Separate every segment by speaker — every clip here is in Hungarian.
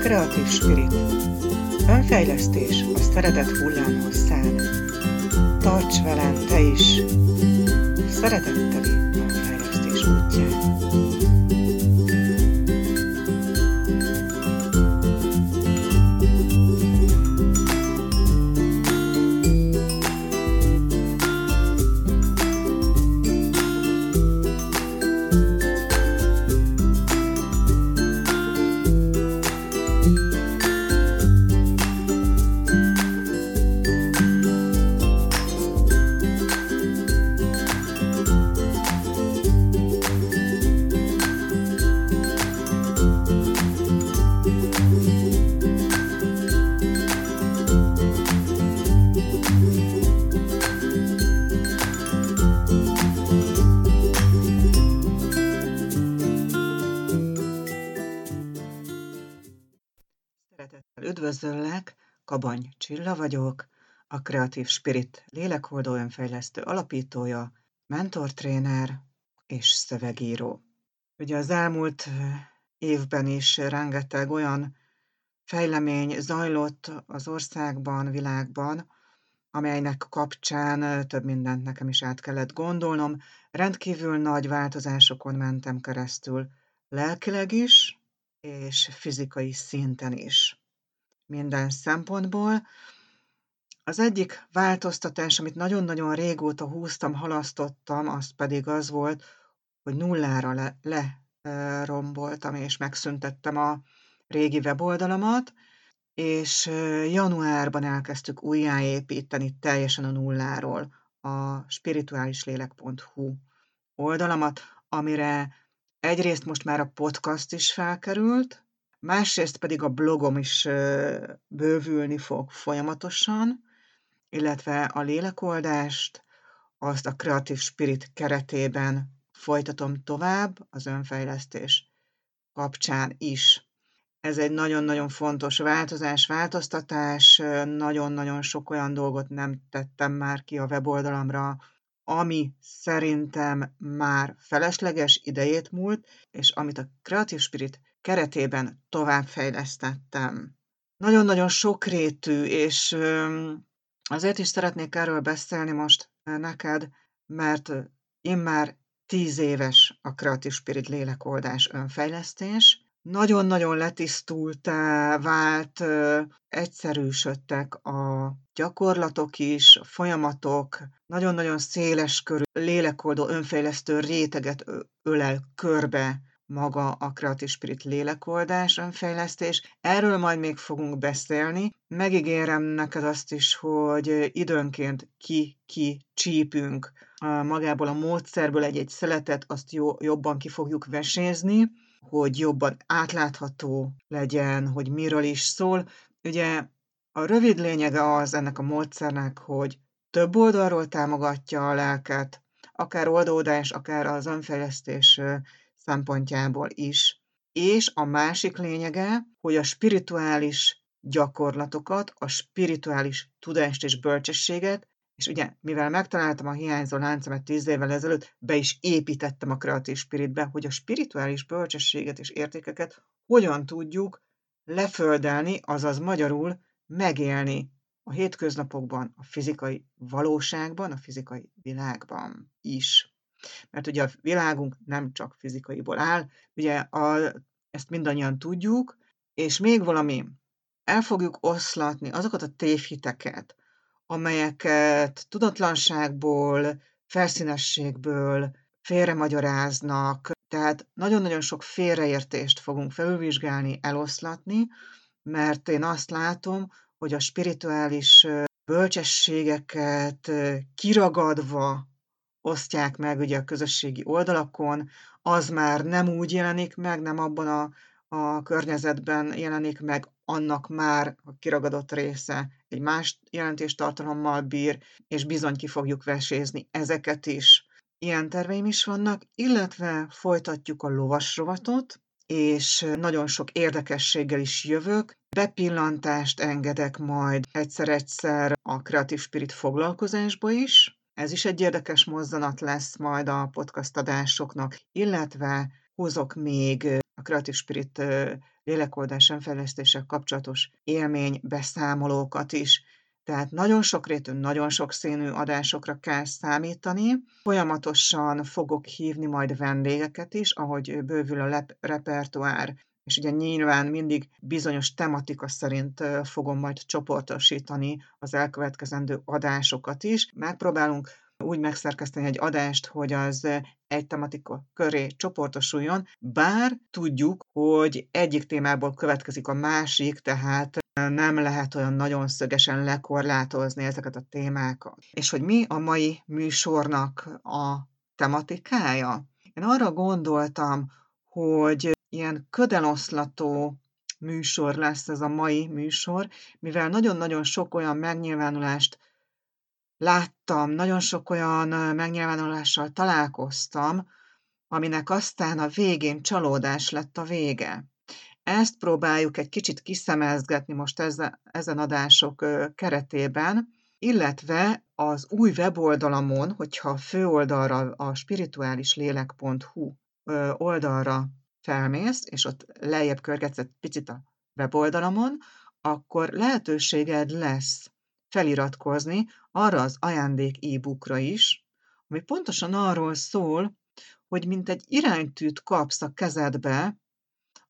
Speaker 1: Kreatív spirit. Önfejlesztés a szeretet hullámhosszán. Tarts velem te is szeretetteli önfejlesztés útján. Kabany Csilla vagyok, a Kreatív Spirit lélekoldó önfejlesztő alapítója, mentortréner és szövegíró. Ugye az elmúlt évben is rengeteg olyan fejlemény zajlott az országban, világban, amelynek kapcsán több mindent nekem is át kellett gondolnom. Rendkívül nagy változásokon mentem keresztül, lelkileg is, és fizikai szinten is. Minden szempontból. Az egyik változtatás, amit nagyon-nagyon régóta húztam, halasztottam, az pedig az volt, hogy nullára le, leromboltam és megszüntettem a régi weboldalamat, és januárban elkezdtük újjáépíteni teljesen a nulláról a spirituálislélek.hu oldalamat, amire egyrészt most már a podcast is felkerült, másrészt pedig a blogom is bővülni fog folyamatosan, illetve a lélekoldást, azt a Creative Spirit keretében folytatom tovább az önfejlesztés kapcsán is. Ez egy nagyon-nagyon fontos változás, változtatás, nagyon-nagyon sok olyan dolgot nem tettem már ki a weboldalamra, ami szerintem már felesleges idejét múlt, és amit a Creative Spirit keretében továbbfejlesztettem. Nagyon-nagyon sokrétű, és azért is szeretnék erről beszélni most neked, mert én már tíz éves a Creative Spirit lélekoldás önfejlesztés, nagyon-nagyon letisztultá vált, egyszerűsödtek a gyakorlatok is, a folyamatok, nagyon-nagyon széles körű lélekoldó önfejlesztő réteget ölel körbe maga a Creative Spirit lélekoldás, önfejlesztés. Erről majd még fogunk beszélni. Megígérem neked azt is, hogy időnként ki-ki csípünk magából a módszerből egy-egy szeletet, azt jó, jobban ki fogjuk vesézni, hogy jobban átlátható legyen, hogy miről is szól. Ugye a rövid lényege az ennek a módszernek, hogy több oldalról támogatja a lelket, akár oldódás, akár az önfejlesztés szempontjából is. És a másik lényege, hogy a spirituális gyakorlatokat, a spirituális tudást és bölcsességet, és ugye, mivel megtaláltam a hiányzó láncemet tíz évvel ezelőtt, be is építettem a kreatív spiritbe, hogy a spirituális bölcsességet és értékeket hogyan tudjuk leföldelni, azaz magyarul megélni a hétköznapokban, a fizikai valóságban, a fizikai világban is. Mert ugye a világunk nem csak fizikaiból áll, ugye a, ezt mindannyian tudjuk, és még valami, el fogjuk oszlatni azokat a tévhiteket, amelyeket tudatlanságból, felszínességből félremagyaráznak, tehát nagyon-nagyon sok félreértést fogunk felülvizsgálni, eloszlatni, mert én azt látom, hogy a spirituális bölcsességeket kiragadva osztják meg ugye a közösségi oldalakon, az már nem úgy jelenik meg, nem abban a, a környezetben jelenik meg, annak már a kiragadott része egy más jelentéstartalommal bír, és bizony ki fogjuk vesézni ezeket is. Ilyen terveim is vannak, illetve folytatjuk a lovas rovatot, és nagyon sok érdekességgel is jövök. Bepillantást engedek majd egyszer-egyszer a Creative Spirit foglalkozásba is. Ez is egy érdekes mozzanat lesz majd a podcast adásoknak, illetve hozok még a Creative Spirit lélekoldás önfejlesztéssel kapcsolatos élmény beszámolókat is. Tehát nagyon sokrétű, nagyon sokszínű adásokra kell számítani. Folyamatosan fogok hívni majd vendégeket is, ahogy bővül a lep- repertoár, és ugye nyilván mindig bizonyos tematika szerint fogom majd csoportosítani az elkövetkezendő adásokat is. Megpróbálunk úgy megszerkeszteni egy adást, hogy az egy tematika köré csoportosuljon, bár tudjuk, hogy egyik témából következik a másik, tehát nem lehet olyan nagyon szögesen lekorlátozni ezeket a témákat. És hogy mi a mai műsornak a tematikája? Én arra gondoltam, hogy ilyen ködeloszlató műsor lesz ez a mai műsor, mivel nagyon-nagyon sok olyan megnyilvánulást láttam, nagyon sok olyan megnyilvánulással találkoztam, aminek aztán a végén csalódás lett a vége. Ezt próbáljuk egy kicsit kiszemezgetni most ezen adások keretében, illetve az új weboldalamon, hogyha a főoldalra, a spirituálislélek.hu oldalra felmész, és ott lejjebb körgetsz egy picit a weboldalamon, akkor lehetőséged lesz feliratkozni arra az ajándék e-bookra is, ami pontosan arról szól, hogy mint egy iránytűt kapsz a kezedbe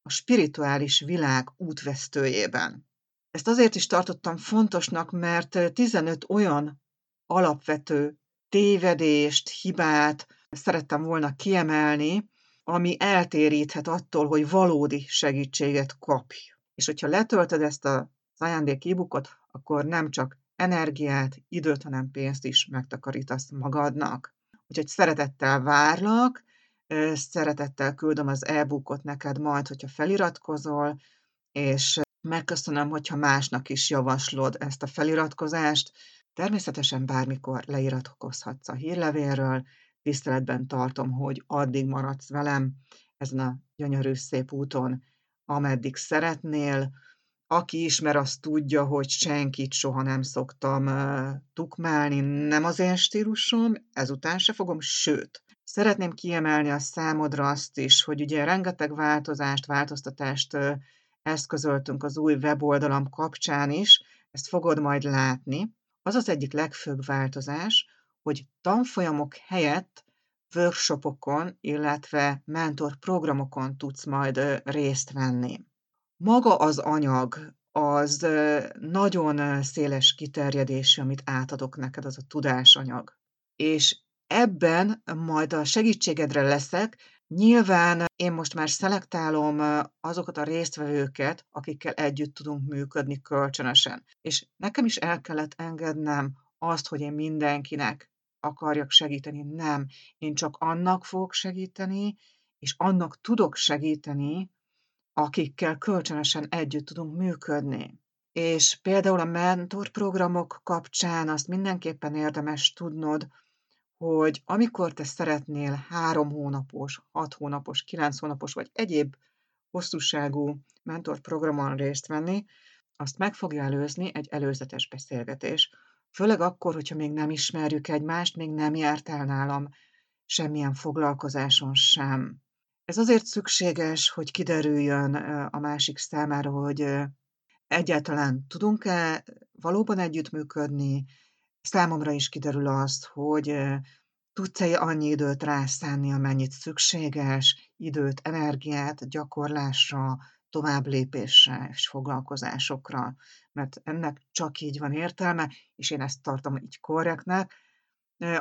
Speaker 1: a spirituális világ útvesztőjében. Ezt azért is tartottam fontosnak, mert 15 olyan alapvető tévedést, hibát szerettem volna kiemelni, ami eltéríthet attól, hogy valódi segítséget kapj. És hogyha letöltöd ezt az ajándék e akkor nem csak energiát, időt, hanem pénzt is megtakarítasz magadnak. Úgyhogy szeretettel várlak, szeretettel küldöm az e-bookot neked majd, hogyha feliratkozol, és megköszönöm, hogyha másnak is javaslod ezt a feliratkozást. Természetesen bármikor leiratkozhatsz a hírlevélről, tiszteletben tartom, hogy addig maradsz velem ezen a gyönyörű szép úton, ameddig szeretnél, aki ismer, az tudja, hogy senkit soha nem szoktam tukmálni, nem az én stílusom, ezután se fogom, sőt, szeretném kiemelni a számodra azt is, hogy ugye rengeteg változást, változtatást eszközöltünk az új weboldalam kapcsán is, ezt fogod majd látni. Az az egyik legfőbb változás, hogy tanfolyamok helyett workshopokon, illetve mentorprogramokon tudsz majd részt venni. Maga az anyag az nagyon széles kiterjedésű, amit átadok neked, az a tudásanyag. És ebben majd a segítségedre leszek, Nyilván én most már szelektálom azokat a résztvevőket, akikkel együtt tudunk működni kölcsönösen. És nekem is el kellett engednem azt, hogy én mindenkinek akarjak segíteni. Nem, én csak annak fogok segíteni, és annak tudok segíteni, akikkel kölcsönösen együtt tudunk működni. És például a mentorprogramok kapcsán azt mindenképpen érdemes tudnod, hogy amikor te szeretnél három hónapos, hat hónapos, kilenc hónapos vagy egyéb hosszúságú mentorprogramon részt venni, azt meg fogja előzni egy előzetes beszélgetés. Főleg akkor, hogyha még nem ismerjük egymást, még nem járt el nálam semmilyen foglalkozáson sem. Ez azért szükséges, hogy kiderüljön a másik számára, hogy egyáltalán tudunk-e valóban együttműködni. Számomra is kiderül azt, hogy tudsz-e annyi időt rászánni, amennyit szükséges, időt, energiát gyakorlásra, tovább lépésre és foglalkozásokra, mert ennek csak így van értelme, és én ezt tartom így korrektnek.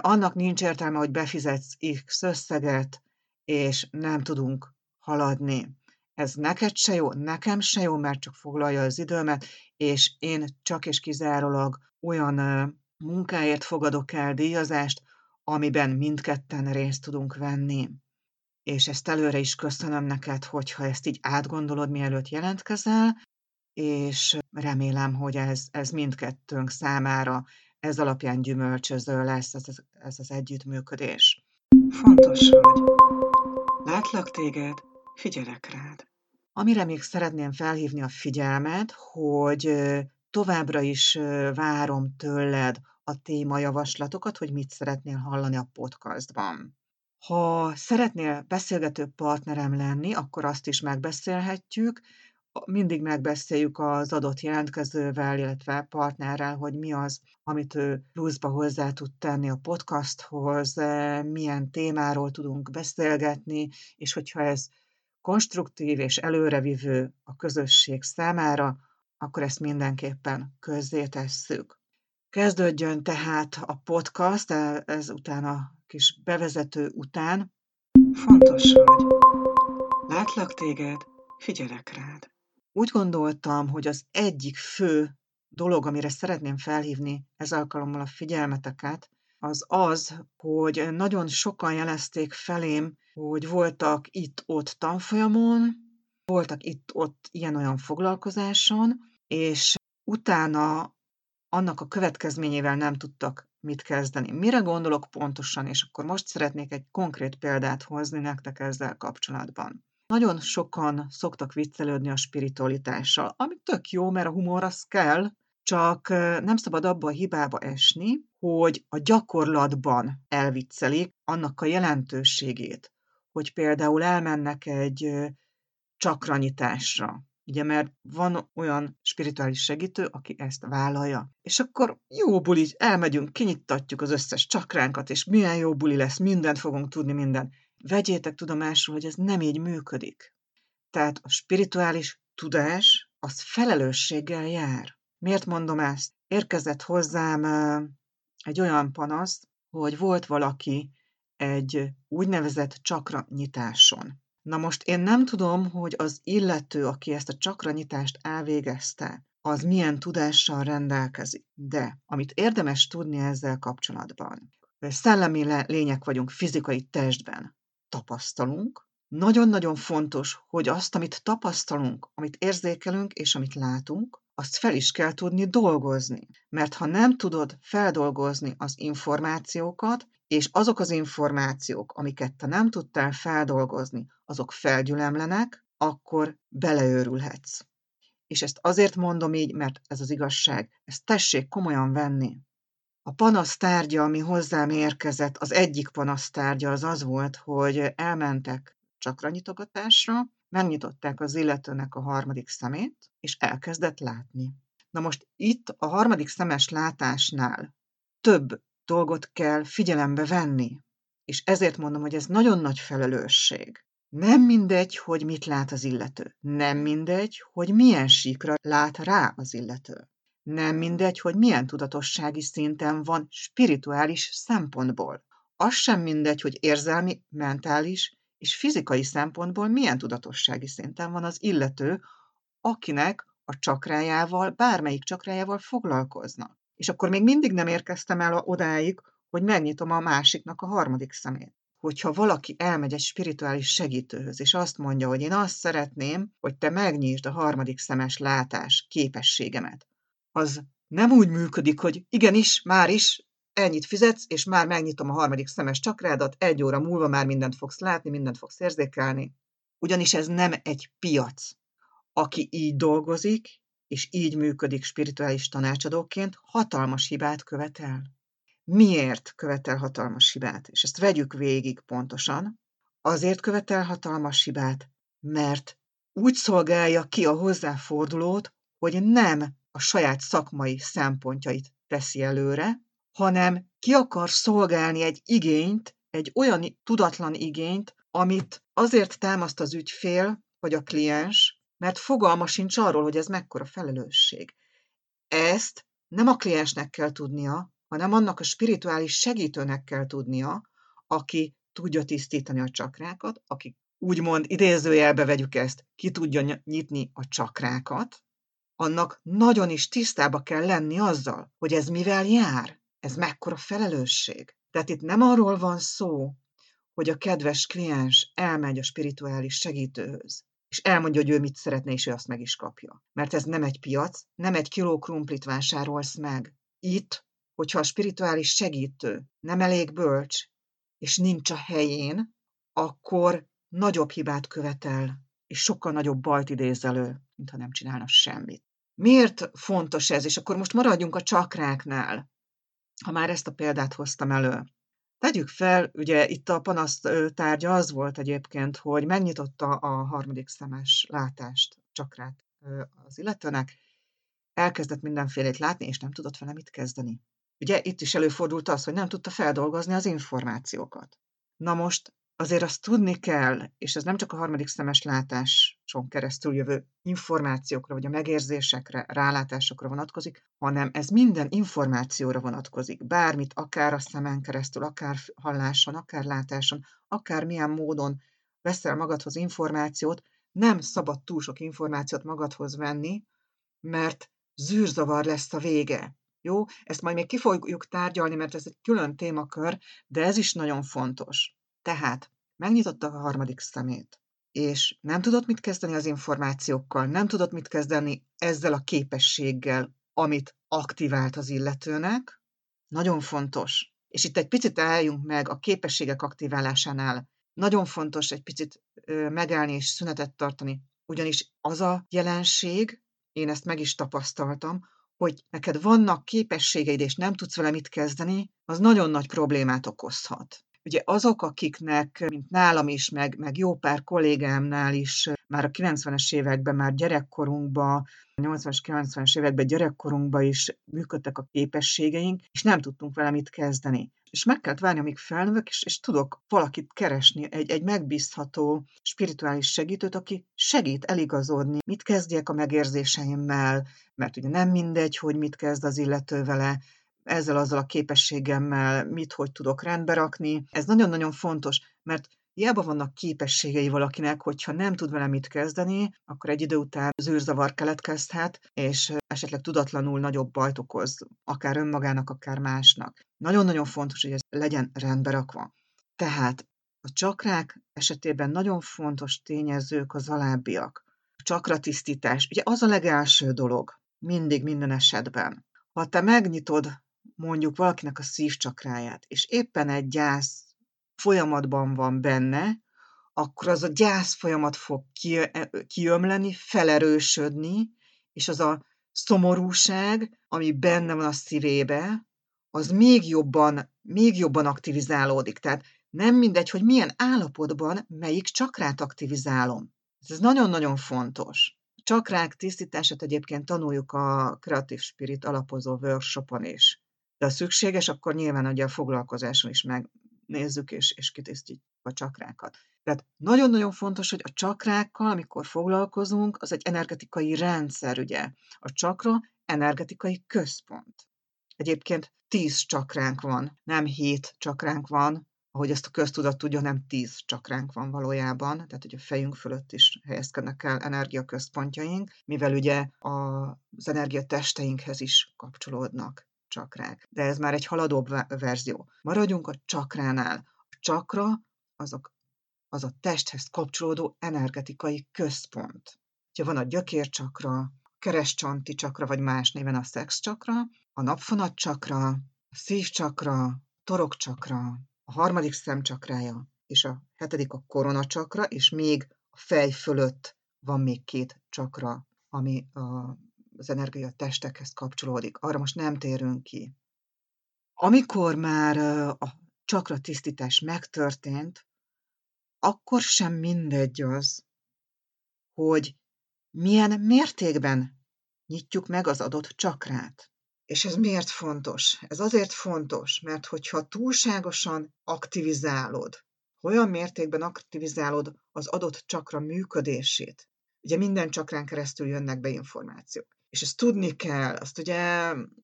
Speaker 1: Annak nincs értelme, hogy befizetsz X összeget, és nem tudunk haladni. Ez neked se jó, nekem se jó, mert csak foglalja az időmet, és én csak és kizárólag olyan munkáért fogadok el díjazást, amiben mindketten részt tudunk venni. És ezt előre is köszönöm neked, hogyha ezt így átgondolod, mielőtt jelentkezel, és remélem, hogy ez, ez mindkettőnk számára ez alapján gyümölcsöző lesz ez, ez az együttműködés. Fontos vagy. Látlak téged, figyelek rád. Amire még szeretném felhívni a figyelmet, hogy továbbra is várom tőled a témajavaslatokat, hogy mit szeretnél hallani a podcastban. Ha szeretnél beszélgető partnerem lenni, akkor azt is megbeszélhetjük. Mindig megbeszéljük az adott jelentkezővel, illetve partnerrel, hogy mi az, amit ő pluszba hozzá tud tenni a podcasthoz, milyen témáról tudunk beszélgetni, és hogyha ez konstruktív és előrevivő a közösség számára, akkor ezt mindenképpen közzétesszük. Kezdődjön tehát a podcast, e, ez után a kis bevezető után. Fontos vagy. Látlak téged, figyelek rád. Úgy gondoltam, hogy az egyik fő dolog, amire szeretném felhívni ez alkalommal a figyelmeteket, az az, hogy nagyon sokan jelezték felém, hogy voltak itt-ott tanfolyamon, voltak itt-ott ilyen-olyan foglalkozáson, és utána annak a következményével nem tudtak mit kezdeni. Mire gondolok pontosan, és akkor most szeretnék egy konkrét példát hozni nektek ezzel kapcsolatban. Nagyon sokan szoktak viccelődni a spiritualitással, ami tök jó, mert a humor az kell, csak nem szabad abba a hibába esni, hogy a gyakorlatban elviccelik annak a jelentőségét, hogy például elmennek egy csakranyitásra, Ugye, mert van olyan spirituális segítő, aki ezt vállalja. És akkor jó buli, elmegyünk, kinyittatjuk az összes csakránkat, és milyen jó buli lesz, mindent fogunk tudni, minden. Vegyétek tudomásul, hogy ez nem így működik. Tehát a spirituális tudás az felelősséggel jár. Miért mondom ezt? Érkezett hozzám egy olyan panasz, hogy volt valaki egy úgynevezett csakra nyitáson. Na most én nem tudom, hogy az illető, aki ezt a csakranyítást elvégezte, az milyen tudással rendelkezik. De amit érdemes tudni ezzel kapcsolatban, szellemi lények vagyunk fizikai testben, tapasztalunk. Nagyon-nagyon fontos, hogy azt, amit tapasztalunk, amit érzékelünk és amit látunk, azt fel is kell tudni dolgozni. Mert ha nem tudod feldolgozni az információkat, és azok az információk, amiket te nem tudtál feldolgozni, azok felgyülemlenek, akkor beleőrülhetsz. És ezt azért mondom így, mert ez az igazság. Ezt tessék komolyan venni. A panasztárgya, ami hozzám érkezett, az egyik panasztárgya az az volt, hogy elmentek csakranyitogatásra, megnyitották az illetőnek a harmadik szemét, és elkezdett látni. Na most itt a harmadik szemes látásnál több dolgot kell figyelembe venni. És ezért mondom, hogy ez nagyon nagy felelősség. Nem mindegy, hogy mit lát az illető. Nem mindegy, hogy milyen síkra lát rá az illető. Nem mindegy, hogy milyen tudatossági szinten van spirituális szempontból. Az sem mindegy, hogy érzelmi, mentális és fizikai szempontból milyen tudatossági szinten van az illető, akinek a csakrájával, bármelyik csakrájával foglalkoznak. És akkor még mindig nem érkeztem el odáig, hogy megnyitom a másiknak a harmadik szemét. Hogyha valaki elmegy egy spirituális segítőhöz, és azt mondja, hogy én azt szeretném, hogy te megnyisd a harmadik szemes látás képességemet, az nem úgy működik, hogy igenis, már is, ennyit fizetsz, és már megnyitom a harmadik szemes csakrádat, egy óra múlva már mindent fogsz látni, mindent fogsz érzékelni. Ugyanis ez nem egy piac. Aki így dolgozik, és így működik spirituális tanácsadóként, hatalmas hibát követel. Miért követel hatalmas hibát? És ezt vegyük végig pontosan. Azért követel hatalmas hibát, mert úgy szolgálja ki a hozzáfordulót, hogy nem a saját szakmai szempontjait teszi előre, hanem ki akar szolgálni egy igényt, egy olyan tudatlan igényt, amit azért támaszt az ügyfél, vagy a kliens, mert fogalma sincs arról, hogy ez mekkora felelősség. Ezt nem a kliensnek kell tudnia, hanem annak a spirituális segítőnek kell tudnia, aki tudja tisztítani a csakrákat, aki úgymond idézőjelbe vegyük ezt, ki tudja nyitni a csakrákat, annak nagyon is tisztába kell lenni azzal, hogy ez mivel jár, ez mekkora felelősség. Tehát itt nem arról van szó, hogy a kedves kliens elmegy a spirituális segítőhöz, és elmondja, hogy ő mit szeretne, és ő azt meg is kapja. Mert ez nem egy piac, nem egy kiló krumplit vásárolsz meg. Itt, hogyha a spirituális segítő nem elég bölcs, és nincs a helyén, akkor nagyobb hibát követel, és sokkal nagyobb bajt idéz elő, mintha nem csinálna semmit. Miért fontos ez? És akkor most maradjunk a csakráknál, ha már ezt a példát hoztam elő. Tegyük fel, ugye itt a panasz tárgya az volt egyébként, hogy megnyitotta a harmadik szemes látást, csakrát az illetőnek, elkezdett mindenfélét látni, és nem tudott vele mit kezdeni. Ugye itt is előfordult az, hogy nem tudta feldolgozni az információkat. Na most azért azt tudni kell, és ez nem csak a harmadik szemes látáson keresztül jövő információkra, vagy a megérzésekre, rálátásokra vonatkozik, hanem ez minden információra vonatkozik. Bármit, akár a szemen keresztül, akár halláson, akár látáson, akár milyen módon veszel magadhoz információt, nem szabad túl sok információt magadhoz venni, mert zűrzavar lesz a vége. Jó? Ezt majd még ki fogjuk tárgyalni, mert ez egy külön témakör, de ez is nagyon fontos. Tehát megnyitotta a harmadik szemét, és nem tudott mit kezdeni az információkkal, nem tudott mit kezdeni ezzel a képességgel, amit aktivált az illetőnek. Nagyon fontos. És itt egy picit álljunk meg a képességek aktiválásánál. Nagyon fontos egy picit megállni és szünetet tartani, ugyanis az a jelenség, én ezt meg is tapasztaltam, hogy neked vannak képességeid, és nem tudsz vele mit kezdeni, az nagyon nagy problémát okozhat. Ugye azok, akiknek, mint nálam is, meg, meg jó pár kollégámnál is, már a 90-es években, már gyerekkorunkban, 80-as, 90-es években gyerekkorunkban is működtek a képességeink, és nem tudtunk vele mit kezdeni. És meg kellett várni, amíg felnövök, és, és tudok valakit keresni, egy, egy megbízható spirituális segítőt, aki segít eligazodni, mit kezdjek a megérzéseimmel, mert ugye nem mindegy, hogy mit kezd az illető vele, ezzel azzal a képességemmel mit, hogy tudok rendbe rakni. Ez nagyon-nagyon fontos, mert hiába vannak képességei valakinek, hogyha nem tud vele mit kezdeni, akkor egy idő után zűrzavar keletkezhet, és esetleg tudatlanul nagyobb bajt okoz, akár önmagának, akár másnak. Nagyon-nagyon fontos, hogy ez legyen rendbe rakva. Tehát a csakrák esetében nagyon fontos tényezők az alábbiak. A csakratisztítás, ugye az a legelső dolog, mindig, minden esetben. Ha te megnyitod mondjuk valakinek a szívcsakráját, és éppen egy gyász folyamatban van benne, akkor az a gyász folyamat fog e, kiömleni, felerősödni, és az a szomorúság, ami benne van a szívébe, az még jobban, még jobban aktivizálódik. Tehát nem mindegy, hogy milyen állapotban melyik csakrát aktivizálom. Ez nagyon-nagyon fontos. Csakrák tisztítását egyébként tanuljuk a Creative Spirit alapozó workshopon is. Ha szükséges, akkor nyilván ugye a foglalkozáson is megnézzük és, és kitisztítjuk a csakrákat. Tehát nagyon-nagyon fontos, hogy a csakrákkal, amikor foglalkozunk, az egy energetikai rendszer, ugye. A csakra energetikai központ. Egyébként tíz csakránk van, nem hét csakránk van, ahogy ezt a köztudat tudja, nem tíz csakránk van valójában, tehát hogy a fejünk fölött is helyezkednek el energiaközpontjaink, mivel ugye az energiatesteinkhez is kapcsolódnak csakrák. De ez már egy haladóbb verzió. Maradjunk a csakránál. A csakra azok, az a testhez kapcsolódó energetikai központ. Ha van a gyökércsakra, a kerescsonti csakra, vagy más néven a szexcsakra, a napfonat csakra, a szívcsakra, torokcsakra, a harmadik szemcsakrája, és a hetedik a koronacsakra, és még a fej fölött van még két csakra, ami a az energia testekhez kapcsolódik. Arra most nem térünk ki. Amikor már a csakra tisztítás megtörtént, akkor sem mindegy az, hogy milyen mértékben nyitjuk meg az adott csakrát. És ez miért fontos? Ez azért fontos, mert hogyha túlságosan aktivizálod, olyan mértékben aktivizálod az adott csakra működését, ugye minden csakrán keresztül jönnek be információk és ezt tudni kell, azt ugye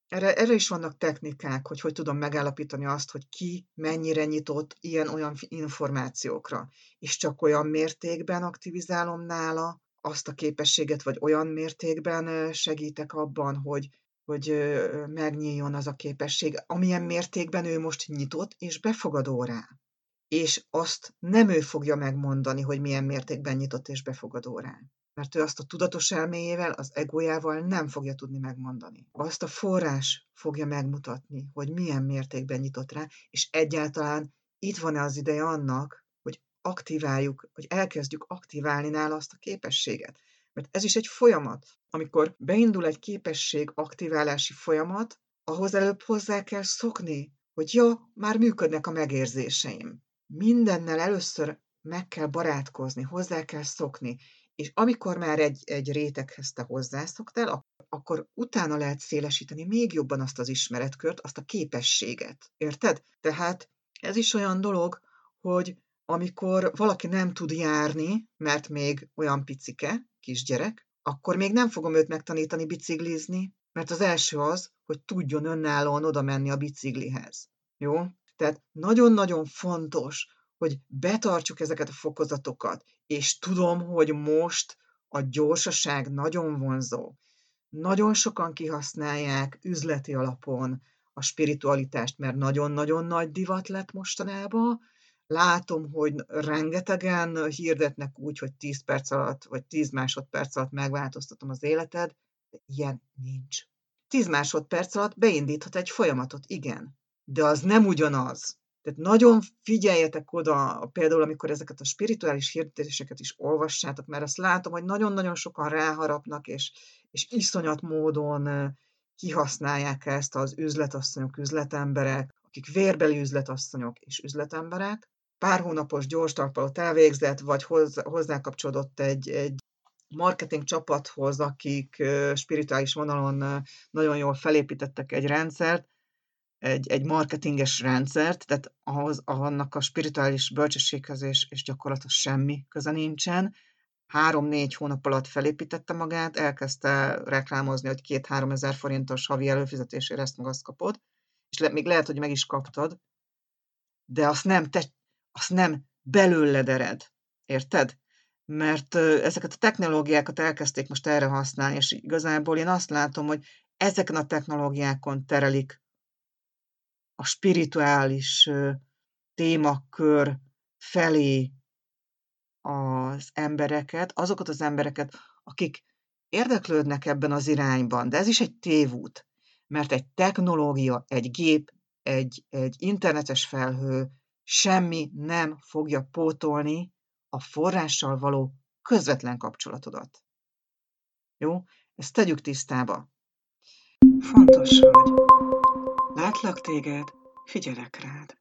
Speaker 1: erre, erre is vannak technikák, hogy hogy tudom megállapítani azt, hogy ki mennyire nyitott ilyen-olyan információkra, és csak olyan mértékben aktivizálom nála azt a képességet, vagy olyan mértékben segítek abban, hogy, hogy megnyíljon az a képesség, amilyen mértékben ő most nyitott és befogadó rá. És azt nem ő fogja megmondani, hogy milyen mértékben nyitott és befogadó rá mert ő azt a tudatos elméjével, az egójával nem fogja tudni megmondani. Azt a forrás fogja megmutatni, hogy milyen mértékben nyitott rá, és egyáltalán itt van-e az ideje annak, hogy aktiváljuk, hogy elkezdjük aktiválni nála azt a képességet. Mert ez is egy folyamat. Amikor beindul egy képesség aktiválási folyamat, ahhoz előbb hozzá kell szokni, hogy ja, már működnek a megérzéseim. Mindennel először meg kell barátkozni, hozzá kell szokni, és amikor már egy, egy réteghez te hozzászoktál, akkor utána lehet szélesíteni még jobban azt az ismeretkört, azt a képességet. Érted? Tehát ez is olyan dolog, hogy amikor valaki nem tud járni, mert még olyan picike, kisgyerek, akkor még nem fogom őt megtanítani biciklizni, mert az első az, hogy tudjon önállóan oda menni a biciklihez. Jó? Tehát nagyon-nagyon fontos, hogy betartsuk ezeket a fokozatokat, és tudom, hogy most a gyorsaság nagyon vonzó. Nagyon sokan kihasználják üzleti alapon a spiritualitást, mert nagyon-nagyon nagy divat lett mostanában. Látom, hogy rengetegen hirdetnek úgy, hogy 10 perc alatt, vagy 10 másodperc alatt megváltoztatom az életed, de ilyen nincs. 10 másodperc alatt beindíthat egy folyamatot, igen, de az nem ugyanaz, tehát nagyon figyeljetek oda, például amikor ezeket a spirituális hirdetéseket is olvassátok, mert azt látom, hogy nagyon-nagyon sokan ráharapnak, és, és iszonyat módon kihasználják ezt az üzletasszonyok, üzletemberek, akik vérbeli üzletasszonyok és üzletemberek. Pár hónapos gyors talpalot elvégzett, vagy hozzá kapcsolódott egy, egy marketing csapathoz, akik spirituális vonalon nagyon jól felépítettek egy rendszert, egy, egy marketinges rendszert, tehát ahhoz, annak a spirituális bölcsességhez és, és gyakorlatos semmi köze nincsen. Három-négy hónap alatt felépítette magát, elkezdte reklámozni, hogy két-három ezer forintos havi előfizetésére ezt meg azt kapod, és le, még lehet, hogy meg is kaptad, de azt nem, te, azt nem belőled ered. Érted? Mert ezeket a technológiákat elkezdték most erre használni, és igazából én azt látom, hogy ezeken a technológiákon terelik a spirituális témakör felé az embereket, azokat az embereket, akik érdeklődnek ebben az irányban, de ez is egy tévút, mert egy technológia, egy gép, egy, egy internetes felhő semmi nem fogja pótolni a forrással való közvetlen kapcsolatodat. Jó? Ezt tegyük tisztába. Fontos, hogy Látlak téged, figyelek rád.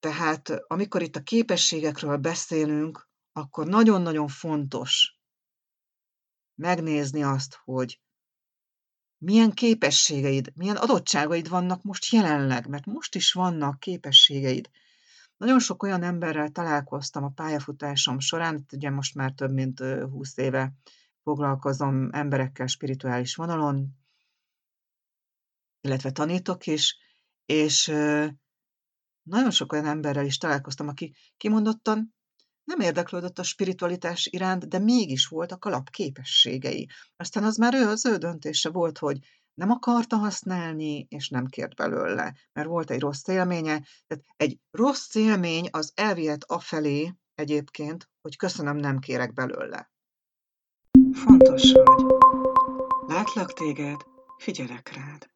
Speaker 1: Tehát amikor itt a képességekről beszélünk, akkor nagyon-nagyon fontos megnézni azt, hogy milyen képességeid, milyen adottságaid vannak most jelenleg, mert most is vannak képességeid. Nagyon sok olyan emberrel találkoztam a pályafutásom során, ugye most már több mint 20 éve foglalkozom emberekkel spirituális vonalon, illetve tanítok is, és nagyon sok olyan emberrel is találkoztam, aki kimondottan nem érdeklődött a spiritualitás iránt, de mégis voltak alapképességei. Aztán az már ő, az ő döntése volt, hogy nem akarta használni, és nem kért belőle, mert volt egy rossz élménye. Tehát egy rossz élmény az elvihet afelé egyébként, hogy köszönöm, nem kérek belőle. Fontos vagy. Látlak téged, figyelek rád.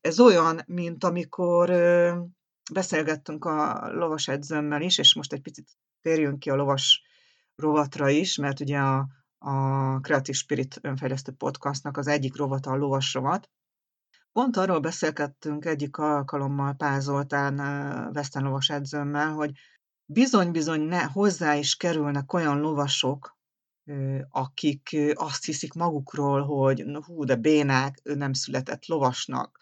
Speaker 1: Ez olyan, mint amikor beszélgettünk a lovas edzőmmel is, és most egy picit térjünk ki a lovas rovatra is, mert ugye a, a Creative Spirit önfejlesztő podcastnak az egyik rovata a lovas rovat. Pont arról beszélgettünk egyik alkalommal Pál Zoltán Veszten lovas edzőmmel, hogy bizony-bizony ne, hozzá is kerülnek olyan lovasok, akik azt hiszik magukról, hogy hú, de bénák, ő nem született lovasnak,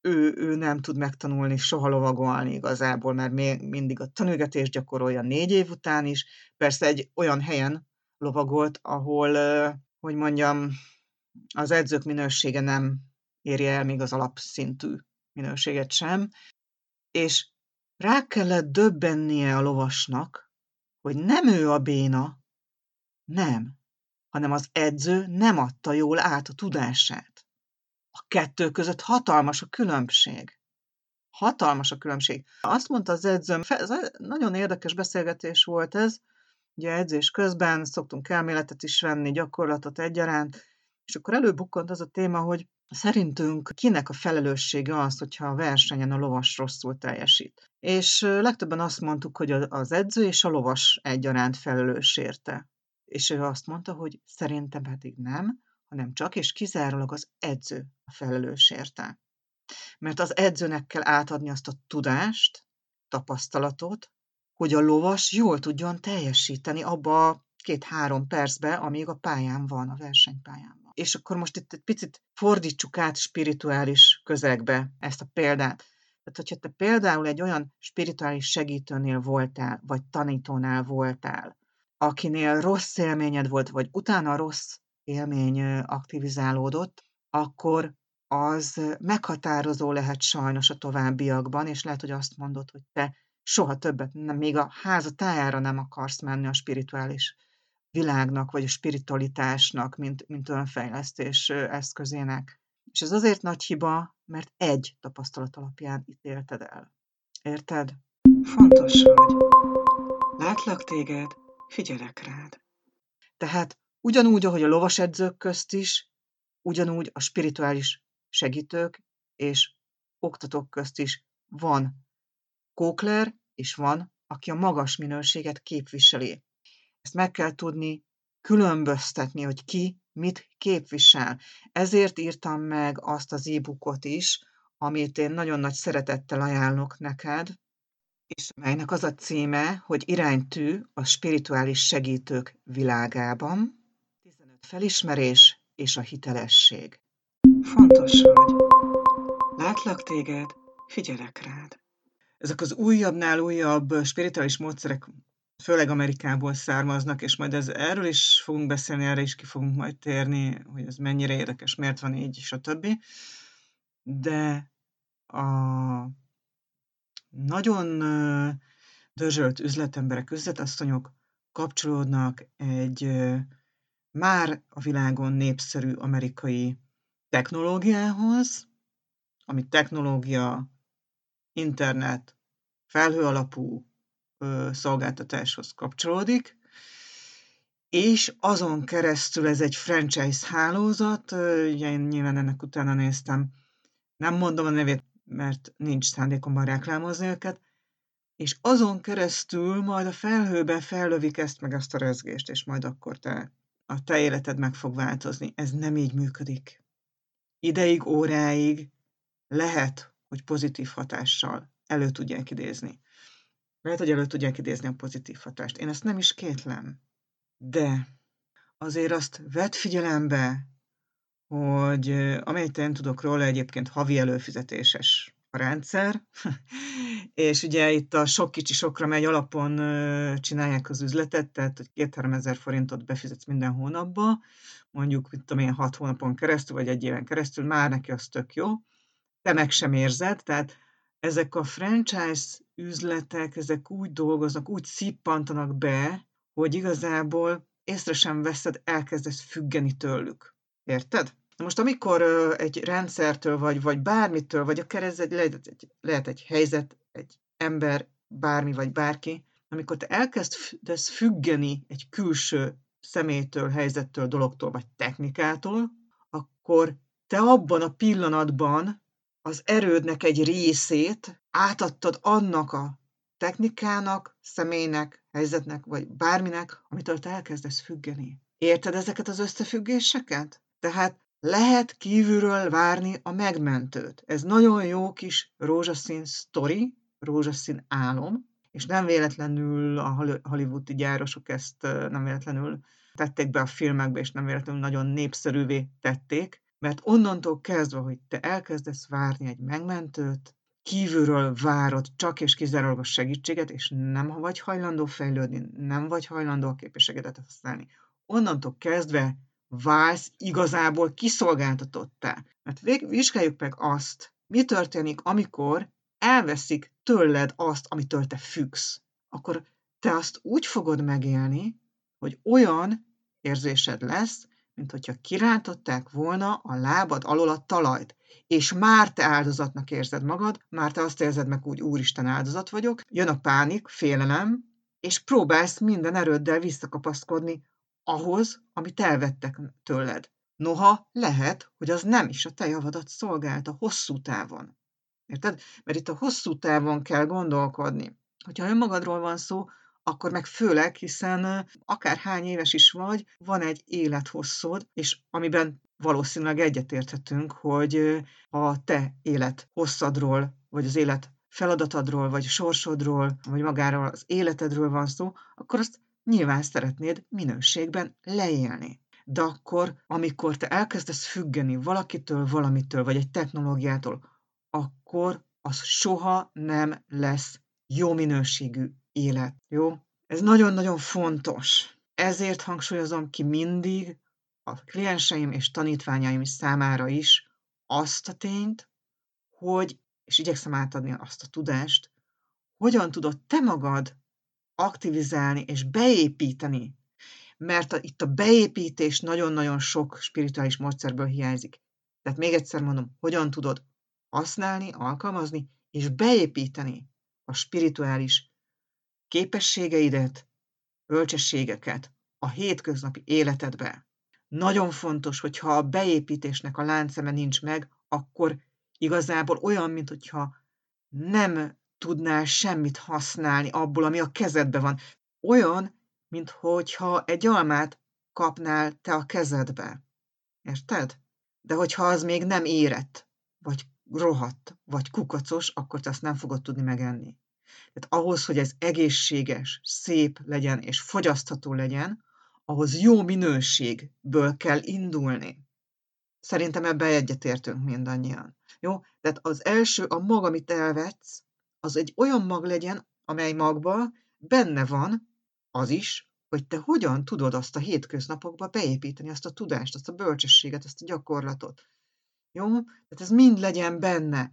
Speaker 1: ő, ő nem tud megtanulni soha lovagolni igazából, mert még mindig a tanulgatás gyakorolja négy év után is. Persze egy olyan helyen lovagolt, ahol, hogy mondjam, az edzők minősége nem érje el még az alapszintű minőséget sem, és rá kellett döbbennie a lovasnak, hogy nem ő a béna, nem, hanem az edző nem adta jól át a tudását. A kettő között hatalmas a különbség. Hatalmas a különbség. Azt mondta az edzőm, ez nagyon érdekes beszélgetés volt ez, ugye edzés közben szoktunk elméletet is venni, gyakorlatot egyaránt, és akkor előbukkant az a téma, hogy szerintünk kinek a felelőssége az, hogyha a versenyen a lovas rosszul teljesít. És legtöbben azt mondtuk, hogy az edző és a lovas egyaránt felelős érte. És ő azt mondta, hogy szerintem pedig nem, hanem csak és kizárólag az edző a felelős érte. Mert az edzőnek kell átadni azt a tudást, tapasztalatot, hogy a lovas jól tudjon teljesíteni abba a két-három percbe, amíg a pályán van, a versenypályán van. És akkor most itt egy picit fordítsuk át spirituális közegbe ezt a példát. Tehát, hogyha te például egy olyan spirituális segítőnél voltál, vagy tanítónál voltál, akinél rossz élményed volt, vagy utána rossz élmény aktivizálódott, akkor az meghatározó lehet sajnos a továbbiakban, és lehet, hogy azt mondod, hogy te soha többet, nem, még a háza tájára nem akarsz menni a spirituális világnak, vagy a spiritualitásnak, mint, mint önfejlesztés eszközének. És ez azért nagy hiba, mert egy tapasztalat alapján ítélted el. Érted? Fontos vagy. Látlak téged, figyelek rád. Tehát ugyanúgy, ahogy a lovasedzők közt is, ugyanúgy a spirituális segítők és oktatók közt is van kókler, és van, aki a magas minőséget képviseli. Ezt meg kell tudni különböztetni, hogy ki mit képvisel. Ezért írtam meg azt az e-bookot is, amit én nagyon nagy szeretettel ajánlok neked, és melynek az a címe, hogy Iránytű a spirituális segítők világában, 15 felismerés és a hitelesség. Fontos vagy. Látlak téged, figyelek rád. Ezek az újabbnál újabb spirituális módszerek főleg Amerikából származnak, és majd ez, erről is fogunk beszélni, erre is ki fogunk majd térni, hogy ez mennyire érdekes, miért van így, stb. De a nagyon dörzsölt üzletemberek, üzletasszonyok kapcsolódnak egy már a világon népszerű amerikai technológiához, ami technológia, internet, felhő alapú szolgáltatáshoz kapcsolódik, és azon keresztül ez egy franchise hálózat, ugye én nyilván ennek utána néztem, nem mondom a nevét, mert nincs szándékomban reklámozni őket, és azon keresztül majd a felhőben fellövik ezt meg azt a rezgést, és majd akkor te, a te életed meg fog változni. Ez nem így működik. Ideig, óráig lehet, hogy pozitív hatással elő tudják idézni. Lehet, hogy elő tudják idézni a pozitív hatást. Én ezt nem is kétlem. De azért azt vedd figyelembe, hogy amelyet én tudok róla, egyébként havi előfizetéses a rendszer, és ugye itt a sok kicsi sokra megy alapon csinálják az üzletet, tehát hogy 2 ezer forintot befizetsz minden hónapba, mondjuk, mit tudom én, hat hónapon keresztül, vagy egy éven keresztül, már neki az tök jó, te meg sem érzed, tehát ezek a franchise üzletek, ezek úgy dolgoznak, úgy szippantanak be, hogy igazából észre sem veszed, elkezdesz függeni tőlük. Érted? Most amikor egy rendszertől, vagy, vagy bármitől, vagy akár ez egy, lehet, egy, lehet egy helyzet, egy ember, bármi, vagy bárki, amikor te elkezdesz függeni egy külső személytől, helyzettől, dologtól, vagy technikától, akkor te abban a pillanatban az erődnek egy részét átadtad annak a technikának, személynek, helyzetnek, vagy bárminek, amitől te elkezdesz függeni. Érted ezeket az összefüggéseket? Tehát lehet kívülről várni a megmentőt. Ez nagyon jó kis rózsaszín sztori, rózsaszín álom, és nem véletlenül a hollywoodi gyárosok ezt nem véletlenül tették be a filmekbe, és nem véletlenül nagyon népszerűvé tették, mert onnantól kezdve, hogy te elkezdesz várni egy megmentőt, kívülről várod csak és kizárólag a segítséget, és nem vagy hajlandó fejlődni, nem vagy hajlandó a képességedet használni. Onnantól kezdve válsz igazából kiszolgáltatottá. Mert vizsgáljuk meg azt, mi történik, amikor elveszik tőled azt, amitől te függsz. Akkor te azt úgy fogod megélni, hogy olyan érzésed lesz, mint hogyha kirántották volna a lábad alól a talajt, és már te áldozatnak érzed magad, már te azt érzed meg úgy, úristen áldozat vagyok, jön a pánik, félelem, és próbálsz minden erőddel visszakapaszkodni ahhoz, amit elvettek tőled. Noha lehet, hogy az nem is a te javadat szolgálta hosszú távon. Érted? Mert itt a hosszú távon kell gondolkodni. Hogyha önmagadról van szó, akkor meg főleg, hiszen akár hány éves is vagy, van egy élethosszod, és amiben valószínűleg egyetérthetünk, hogy a te élet hosszadról, vagy az élet feladatadról, vagy sorsodról, vagy magáról az életedről van szó, akkor azt nyilván szeretnéd minőségben leélni. De akkor, amikor te elkezdesz függeni valakitől, valamitől, vagy egy technológiától, akkor az soha nem lesz jó minőségű élet. Jó? Ez nagyon-nagyon fontos. Ezért hangsúlyozom ki mindig a klienseim és tanítványaim számára is azt a tényt, hogy, és igyekszem átadni azt a tudást, hogyan tudod te magad aktivizálni és beépíteni, mert a, itt a beépítés nagyon-nagyon sok spirituális módszerből hiányzik. Tehát még egyszer mondom, hogyan tudod használni, alkalmazni és beépíteni a spirituális képességeidet, bölcsességeket a hétköznapi életedbe. Nagyon fontos, hogyha a beépítésnek a lánceme nincs meg, akkor igazából olyan, mint nem tudnál semmit használni abból, ami a kezedbe van. Olyan, mint hogyha egy almát kapnál te a kezedbe. Érted? De hogyha az még nem érett, vagy rohadt, vagy kukacos, akkor te azt nem fogod tudni megenni. Tehát ahhoz, hogy ez egészséges, szép legyen és fogyasztható legyen, ahhoz jó minőségből kell indulni. Szerintem ebbe egyetértünk mindannyian. Jó? Tehát az első, a mag, amit elvetsz, az egy olyan mag legyen, amely magba benne van az is, hogy te hogyan tudod azt a hétköznapokba beépíteni, azt a tudást, azt a bölcsességet, azt a gyakorlatot. Jó? Tehát ez mind legyen benne.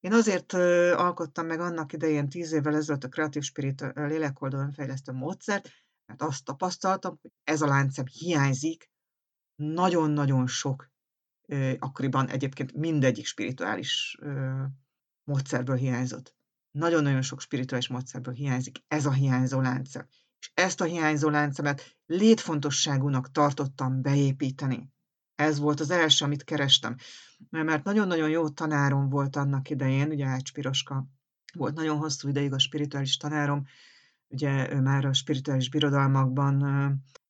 Speaker 1: Én azért alkottam meg annak idején tíz évvel ezelőtt a Creative Spirit lélekoldalon fejlesztő módszert, mert azt tapasztaltam, hogy ez a láncem hiányzik nagyon-nagyon sok, akkoriban egyébként mindegyik spirituális módszerből hiányzott. Nagyon-nagyon sok spirituális módszerből hiányzik ez a hiányzó láncem. És ezt a hiányzó láncemet létfontosságúnak tartottam beépíteni. Ez volt az első, amit kerestem. Mert nagyon-nagyon jó tanárom volt annak idején, ugye Ács Piroska volt nagyon hosszú ideig a spirituális tanárom, ugye ő már a spirituális birodalmakban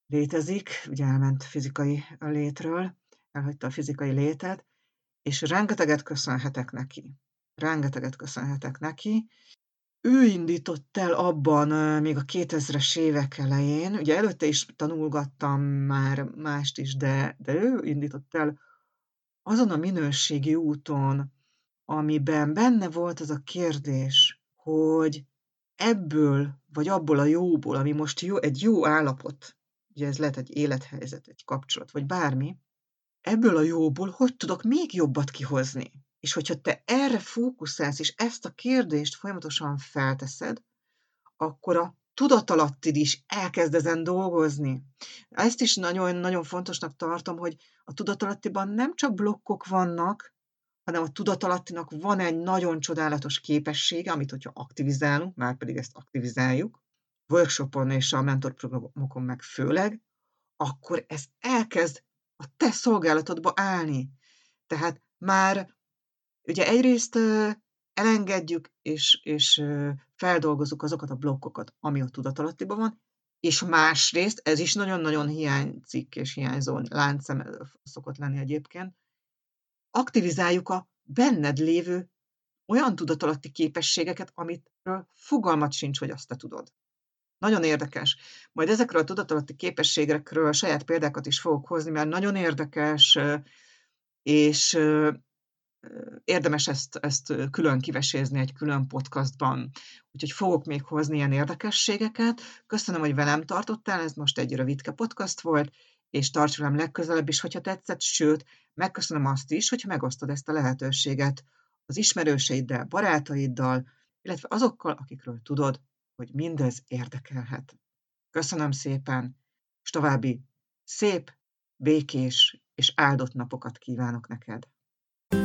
Speaker 1: létezik, ugye elment fizikai létről, elhagyta a fizikai létet, és rengeteget köszönhetek neki. Rengeteget köszönhetek neki. Ő indított el abban még a 2000-es évek elején, ugye előtte is tanulgattam már mást is, de, de ő indított el azon a minőségi úton, amiben benne volt az a kérdés, hogy ebből, vagy abból a jóból, ami most jó, egy jó állapot, ugye ez lehet egy élethelyzet, egy kapcsolat, vagy bármi, ebből a jóból hogy tudok még jobbat kihozni? És hogyha te erre fókuszálsz, és ezt a kérdést folyamatosan felteszed, akkor a tudatalattid is elkezd ezen dolgozni. Ezt is nagyon-nagyon fontosnak tartom, hogy a tudatalattiban nem csak blokkok vannak, hanem a tudatalattinak van egy nagyon csodálatos képessége, amit hogyha aktivizálunk, már pedig ezt aktivizáljuk, workshopon és a mentorprogramokon meg főleg, akkor ez elkezd a te szolgálatodba állni. Tehát már ugye egyrészt elengedjük és, és feldolgozunk azokat a blokkokat, ami a tudatalattiban van, és másrészt, ez is nagyon-nagyon hiányzik, és hiányzó láncem szokott lenni egyébként, aktivizáljuk a benned lévő olyan tudatalatti képességeket, amitről fogalmat sincs, hogy azt te tudod. Nagyon érdekes. Majd ezekről a tudatalatti képességekről saját példákat is fogok hozni, mert nagyon érdekes, és érdemes ezt, ezt külön kivesézni egy külön podcastban. Úgyhogy fogok még hozni ilyen érdekességeket. Köszönöm, hogy velem tartottál, ez most egy rövidke podcast volt, és tarts velem legközelebb is, hogyha tetszett, sőt, megköszönöm azt is, hogyha megosztod ezt a lehetőséget az ismerőseiddel, barátaiddal, illetve azokkal, akikről tudod, hogy mindez érdekelhet. Köszönöm szépen, és további szép, békés és áldott napokat kívánok neked!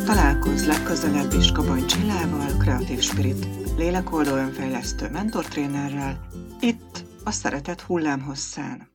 Speaker 1: Találkozz legközelebb is Kabany Csillával, Creative Spirit, lélekoldó önfejlesztő mentortrénerrel, itt a Szeretet hullámhosszán.